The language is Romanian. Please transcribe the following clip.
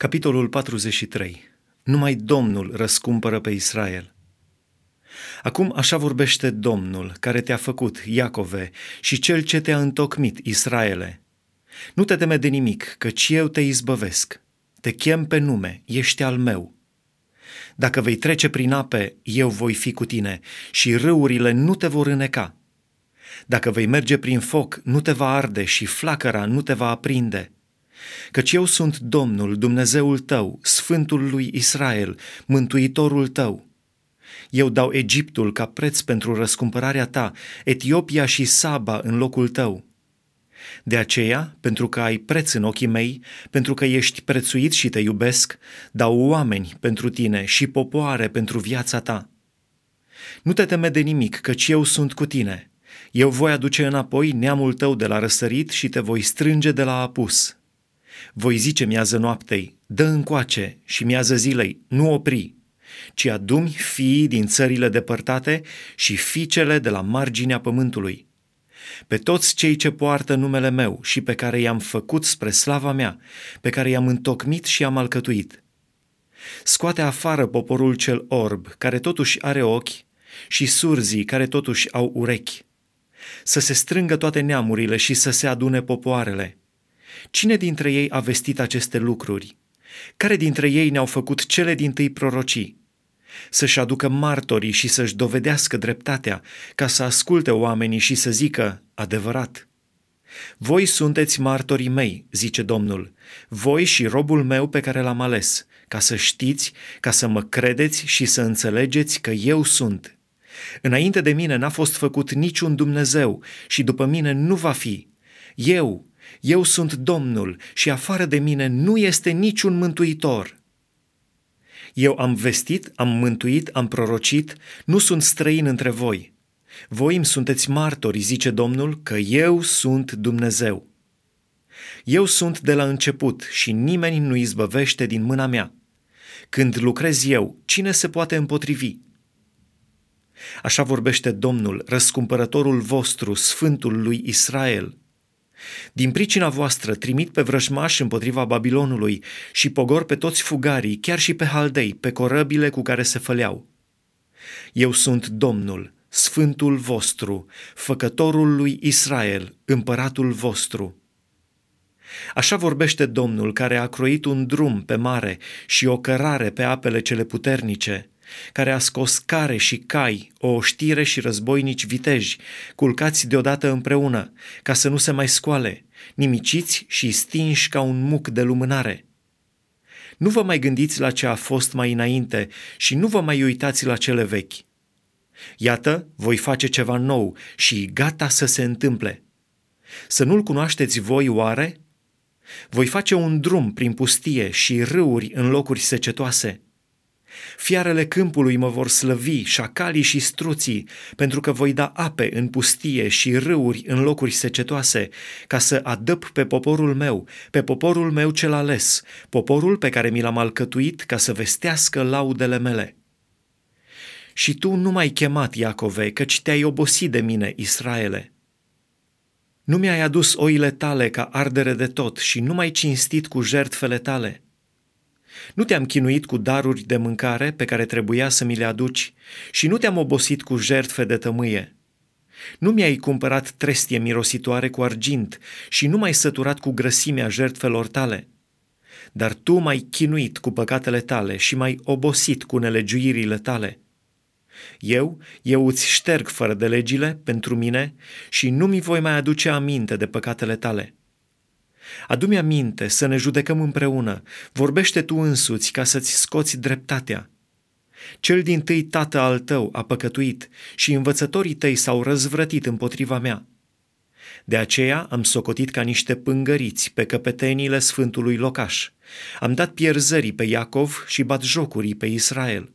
Capitolul 43. Numai Domnul răscumpără pe Israel. Acum așa vorbește Domnul, care te-a făcut, Iacove, și cel ce te-a întocmit, Israele. Nu te teme de nimic, căci eu te izbăvesc. Te chem pe nume, ești al meu. Dacă vei trece prin ape, eu voi fi cu tine și râurile nu te vor îneca. Dacă vei merge prin foc, nu te va arde și flacăra nu te va aprinde Căci eu sunt Domnul, Dumnezeul tău, Sfântul lui Israel, Mântuitorul tău. Eu dau Egiptul ca preț pentru răscumpărarea ta, Etiopia și Saba în locul tău. De aceea, pentru că ai preț în ochii mei, pentru că ești prețuit și te iubesc, dau oameni pentru tine și popoare pentru viața ta. Nu te teme de nimic, căci eu sunt cu tine. Eu voi aduce înapoi neamul tău de la răsărit și te voi strânge de la apus. Voi zice miază noaptei, dă încoace și miază zilei, nu opri, ci adumi fiii din țările depărtate și fiicele de la marginea pământului. Pe toți cei ce poartă numele meu și pe care i-am făcut spre slava mea, pe care i-am întocmit și i-am alcătuit. Scoate afară poporul cel orb, care totuși are ochi, și surzii, care totuși au urechi. Să se strângă toate neamurile și să se adune popoarele, Cine dintre ei a vestit aceste lucruri? Care dintre ei ne-au făcut cele din tâi prorocii? Să-și aducă martorii și să-și dovedească dreptatea, ca să asculte oamenii și să zică adevărat. Voi sunteți martorii mei, zice Domnul, voi și robul meu pe care l-am ales, ca să știți, ca să mă credeți și să înțelegeți că eu sunt. Înainte de mine n-a fost făcut niciun Dumnezeu și după mine nu va fi. Eu, eu sunt Domnul și afară de mine nu este niciun mântuitor. Eu am vestit, am mântuit, am prorocit, nu sunt străin între voi. Voi îmi sunteți martori, zice Domnul, că eu sunt Dumnezeu. Eu sunt de la început și nimeni nu izbăvește din mâna mea. Când lucrez eu, cine se poate împotrivi? Așa vorbește Domnul, răscumpărătorul vostru, Sfântul lui Israel – din pricina voastră trimit pe vrăjmași împotriva Babilonului și pogor pe toți fugarii, chiar și pe haldei, pe corăbile cu care se făleau. Eu sunt Domnul, Sfântul vostru, Făcătorul lui Israel, împăratul vostru. Așa vorbește Domnul care a croit un drum pe mare și o cărare pe apele cele puternice, care a scos care și cai, o oștire și războinici viteji, culcați deodată împreună, ca să nu se mai scoale, nimiciți și stinși ca un muc de lumânare. Nu vă mai gândiți la ce a fost mai înainte și nu vă mai uitați la cele vechi. Iată, voi face ceva nou și gata să se întâmple. Să nu-l cunoașteți voi oare? Voi face un drum prin pustie și râuri în locuri secetoase – Fiarele câmpului mă vor slăvi, șacalii și struții, pentru că voi da ape în pustie și râuri în locuri secetoase, ca să adăp pe poporul meu, pe poporul meu cel ales, poporul pe care mi l-am alcătuit ca să vestească laudele mele. Și tu nu m-ai chemat, Iacove, căci te-ai obosit de mine, Israele. Nu mi-ai adus oile tale ca ardere de tot și nu m-ai cinstit cu jertfele tale. Nu te-am chinuit cu daruri de mâncare pe care trebuia să mi le aduci și nu te-am obosit cu jertfe de tămâie. Nu mi-ai cumpărat trestie mirositoare cu argint și nu m-ai săturat cu grăsimea jertfelor tale. Dar tu m-ai chinuit cu păcatele tale și m-ai obosit cu nelegiuirile tale. Eu, eu îți șterg fără de legile pentru mine și nu mi voi mai aduce aminte de păcatele tale. Adu-mi aminte să ne judecăm împreună, vorbește tu însuți ca să-ți scoți dreptatea. Cel din tâi tată al tău a păcătuit și învățătorii tăi s-au răzvrătit împotriva mea. De aceea am socotit ca niște pângăriți pe căpetenile sfântului locaș. Am dat pierzării pe Iacov și bat jocurii pe Israel.